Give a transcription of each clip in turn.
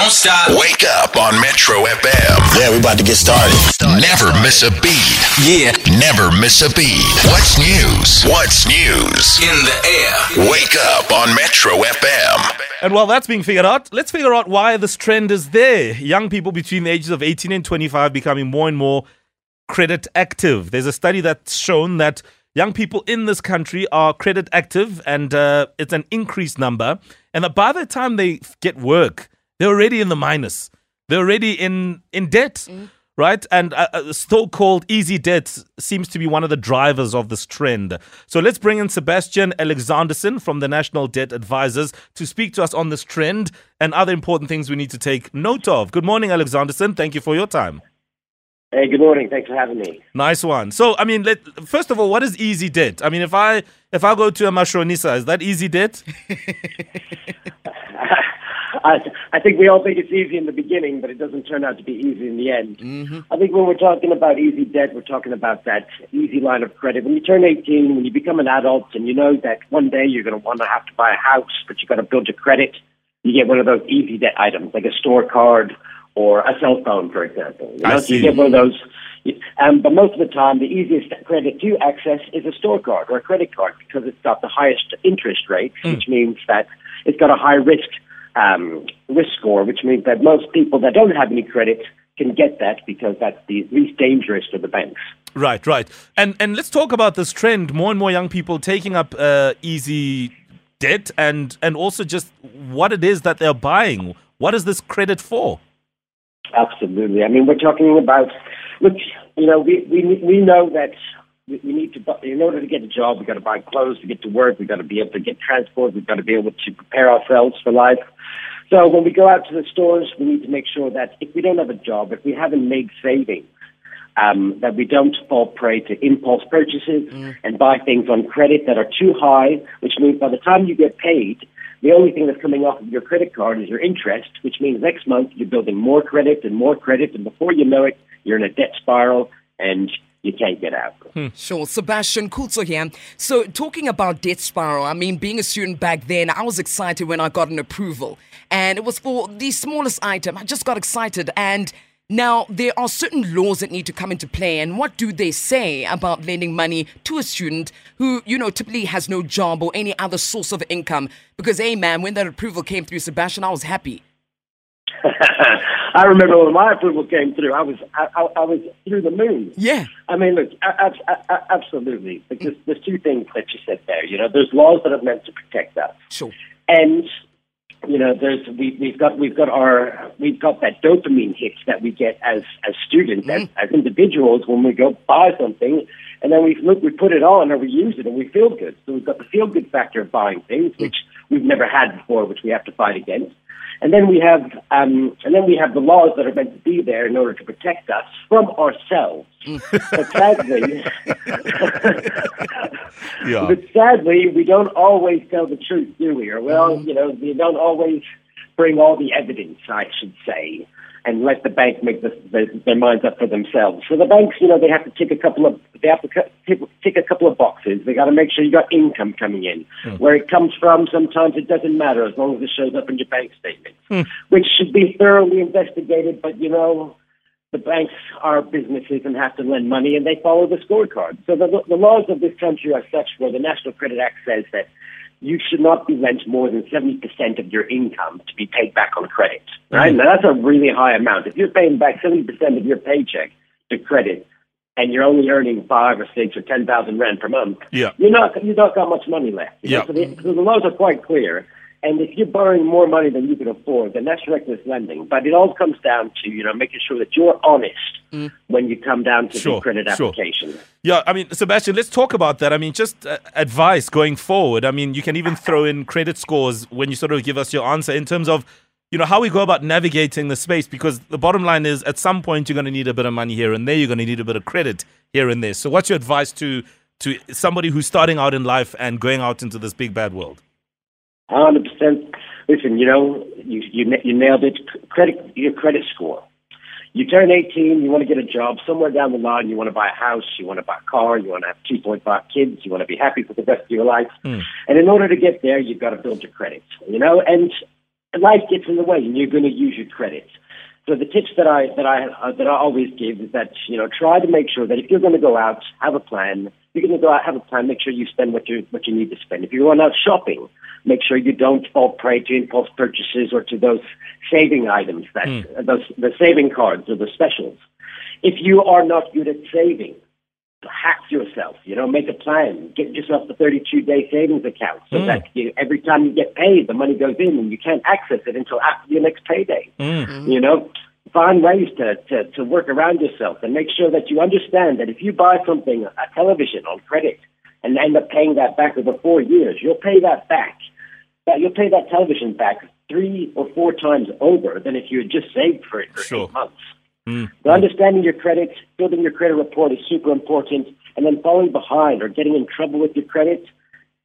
Don't stop. Wake up on Metro FM. Yeah, we're about to get started. Never miss a beat. Yeah. Never miss a beat. What's news? What's news? In the air. Wake up on Metro FM. And while that's being figured out, let's figure out why this trend is there. Young people between the ages of 18 and 25 becoming more and more credit active. There's a study that's shown that young people in this country are credit active and uh, it's an increased number. And that by the time they get work, they're already in the minus. They're already in, in debt. Right, and uh, uh, so-called easy debt seems to be one of the drivers of this trend. So let's bring in Sebastien Alexanderson from the National Debt Advisors to speak to us on this trend and other important things we need to take note of. Good morning, Alexanderson. Thank you for your time. Hey, good morning. Thanks for having me. Nice one. So, I mean, let, first of all, what is easy debt? I mean, if I if I go to a mashonisa, is that easy debt? I, I think we all think it's easy in the beginning, but it doesn't turn out to be easy in the end. I think when we're talking about easy debt, we're talking about that easy line of credit. When you turn 18, when you become an adult, and you know that one day you're going to want to have to buy a house, but you've got to build your credit, you get one of those easy debt items, like a store card or a cell phone, for example. You I know, so you get one of those. Um, but most of the time, the easiest credit to access is a store card or a credit card because it's got the highest interest rate, which means that it's got a high risk um, risk score, which means that most people that don't have any credit can get that because that's the least dangerous to the banks. Right, right. And and let's talk about this trend. More and more young people taking up uh, easy debt, and and also just what it is that they're buying. What is this credit for? Absolutely. I mean, we're talking about, look, you know, we, we, we know that we, we need to, in order to get a job, we've got to buy clothes to get to work, we've got to be able to get transport, we've got to be able to prepare ourselves for life. So when we go out to the stores, we need to make sure that if we don't have a job, if we haven't made savings, um, that we don't fall prey to impulse purchases and buy things on credit that are too high, which means by the time you get paid, the only thing that's coming off of your credit card is your interest, which means next month you're building more credit and more credit, and before you know it, you're in a debt spiral and you can't get out. Hmm. Sure, Sebastien Kulzo here. So, talking about debt spiral, I mean, being a student back then, I was excited when I got an approval, and it was for the smallest item. I just got excited, and now there are certain laws that need to come into play. And what do they say about lending money to a student who, you know, typically has no job or any other source of income? Because, hey, man, when that approval came through, Sebastien, I was happy. I remember when my approval came through, I was I, I, I was through the moon. Yeah. I mean, look, a- absolutely. Because there's two things that you said there. You know, there's laws that are meant to protect us, Sure. and you know, there's we, we've got we've got our we've got that dopamine hit that we get as as students, mm-hmm. as, as individuals when we go buy something, and then we look we put it on and we use it and we feel good. So we've got the feel good factor of buying things, mm. which we've never had before, which we have to fight against. And then we have, um, and then we have the laws that are meant to be there in order to protect us from ourselves. but sadly, Yeah. but sadly, we don't always tell the truth, do we? Or well, you know, we don't always bring all the evidence, I should say, and let the bank make the, the, their minds up for themselves. So the banks, you know, they have to tick a couple of they have to tick, tick a couple of boxes. They got to make sure you got income coming in. Hmm. Where it comes from, sometimes it doesn't matter as long as it shows up in your bank statement, hmm. which should be thoroughly investigated. But you know, the banks are businesses and have to lend money, and they follow the scorecard. So the, the laws of this country are such where the National Credit Act says that you should not be lent more than 70% of your income to be paid back on credit, mm-hmm. right? Now, that's a really high amount. If you're paying back 70% of your paycheck to credit and you're only earning five or six or 10,000 rand per month, Yeah. you're not, you've not got much money left. Yeah. So, the, so the laws are quite clear. And if you're borrowing more money than you can afford, then that's reckless lending. But it all comes down to, you know, making sure that you're honest when you come down to Sure, the credit sure. application. Yeah, I mean, Sebastien, let's talk about that. I mean, just uh, advice going forward. I mean, you can even throw in credit scores when you sort of give us your answer in terms of, you know, how we go about navigating the space. Because the bottom line is, at some point, you're going to need a bit of money here and there. You're going to need a bit of credit here and there. So, what's your advice to to somebody who's starting out in life and going out into this big bad world? Hundred percent. Listen, you know, you you you nailed it. Credit your credit score. You turn 18, you want to get a job. Somewhere down the line, you want to buy a house, you want to buy a car, you want to have 2.5 kids, you want to be happy for the rest of your life. And in order to get there, you've got to build your credit, you know? And life gets in the way, and you're going to use your credit. So the tips that I that I uh, that I always give is that you know try to make sure that if you're going to go out, have a plan. If you're going to go out, have a plan. Make sure you spend what you what you need to spend. If you're going out shopping, make sure you don't fall prey to impulse purchases or to those saving items that uh, those the saving cards or the specials. If you are not good at saving, hack yourself. You know, make a plan. Get yourself a 32 day savings account so hmm. that you, every time you get paid, the money goes in and you can't access it until after your next payday. Hmm. You know, find ways to, to, to work around yourself and make sure that you understand that if you buy something, a television on credit, and end up paying that back over four years, you'll pay that back. That you'll pay that television back three or four times over than if you had just saved for it for Sure. eight months. Mm. So understanding your credit, building your credit report is super important, and then falling behind or getting in trouble with your credit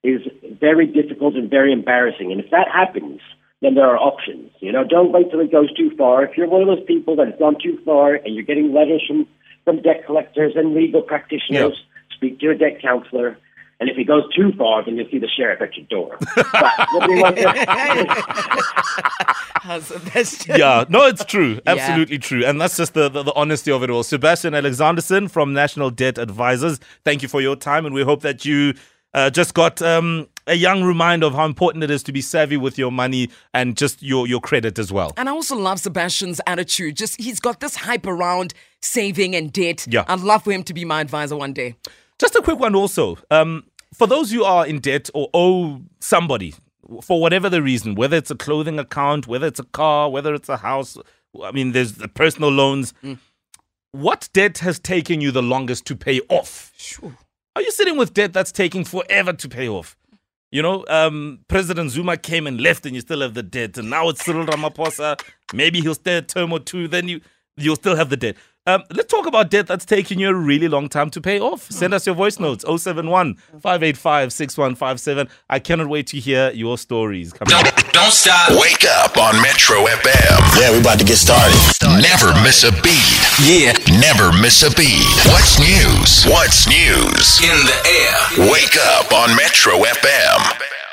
is very difficult and very embarrassing. And if that happens, then there are options. You know, don't wait till it goes too far. If you're one of those people that has gone too far and you're getting letters from, from debt collectors and legal practitioners, speak to a debt counselor. And if it goes too far, then you'll see the sheriff at your door. but what we want to- How's- that's just- yeah, no, it's true. Absolutely true. And that's just the, the, the honesty of it all. Sebastien Alexanderson from National Debt Advisors, thank you for your time. And we hope that you uh, just got um, a young reminder of how important it is to be savvy with your money and just your, your credit as well. And I also love Sebastien's attitude. Just he's got this hype around saving and debt. Yeah. I'd love for him to be my advisor one day. Just a quick one also. Um, for those who are in debt or owe somebody for whatever the reason, whether it's a clothing account, whether it's a car, whether it's a house, I mean, there's the personal loans. What debt has taken you the longest to pay off? Sure. Are you sitting with debt that's taking forever to pay off? You know, um, President Zuma came and left, and you still have the debt, and now it's Cyril Ramaphosa. Maybe he'll stay a term or two, then you you'll still have the debt. Um, let's talk about debt that's taking you a really long time to pay off. Send us your voice notes 071 585 6157. I cannot wait to hear your stories. Come on. Don't, don't stop. Wake up on Metro FM. Yeah, we're about to get started. Never miss a beat. Yeah. Never miss a beat. What's news? What's news? In the air. Wake up on Metro FM.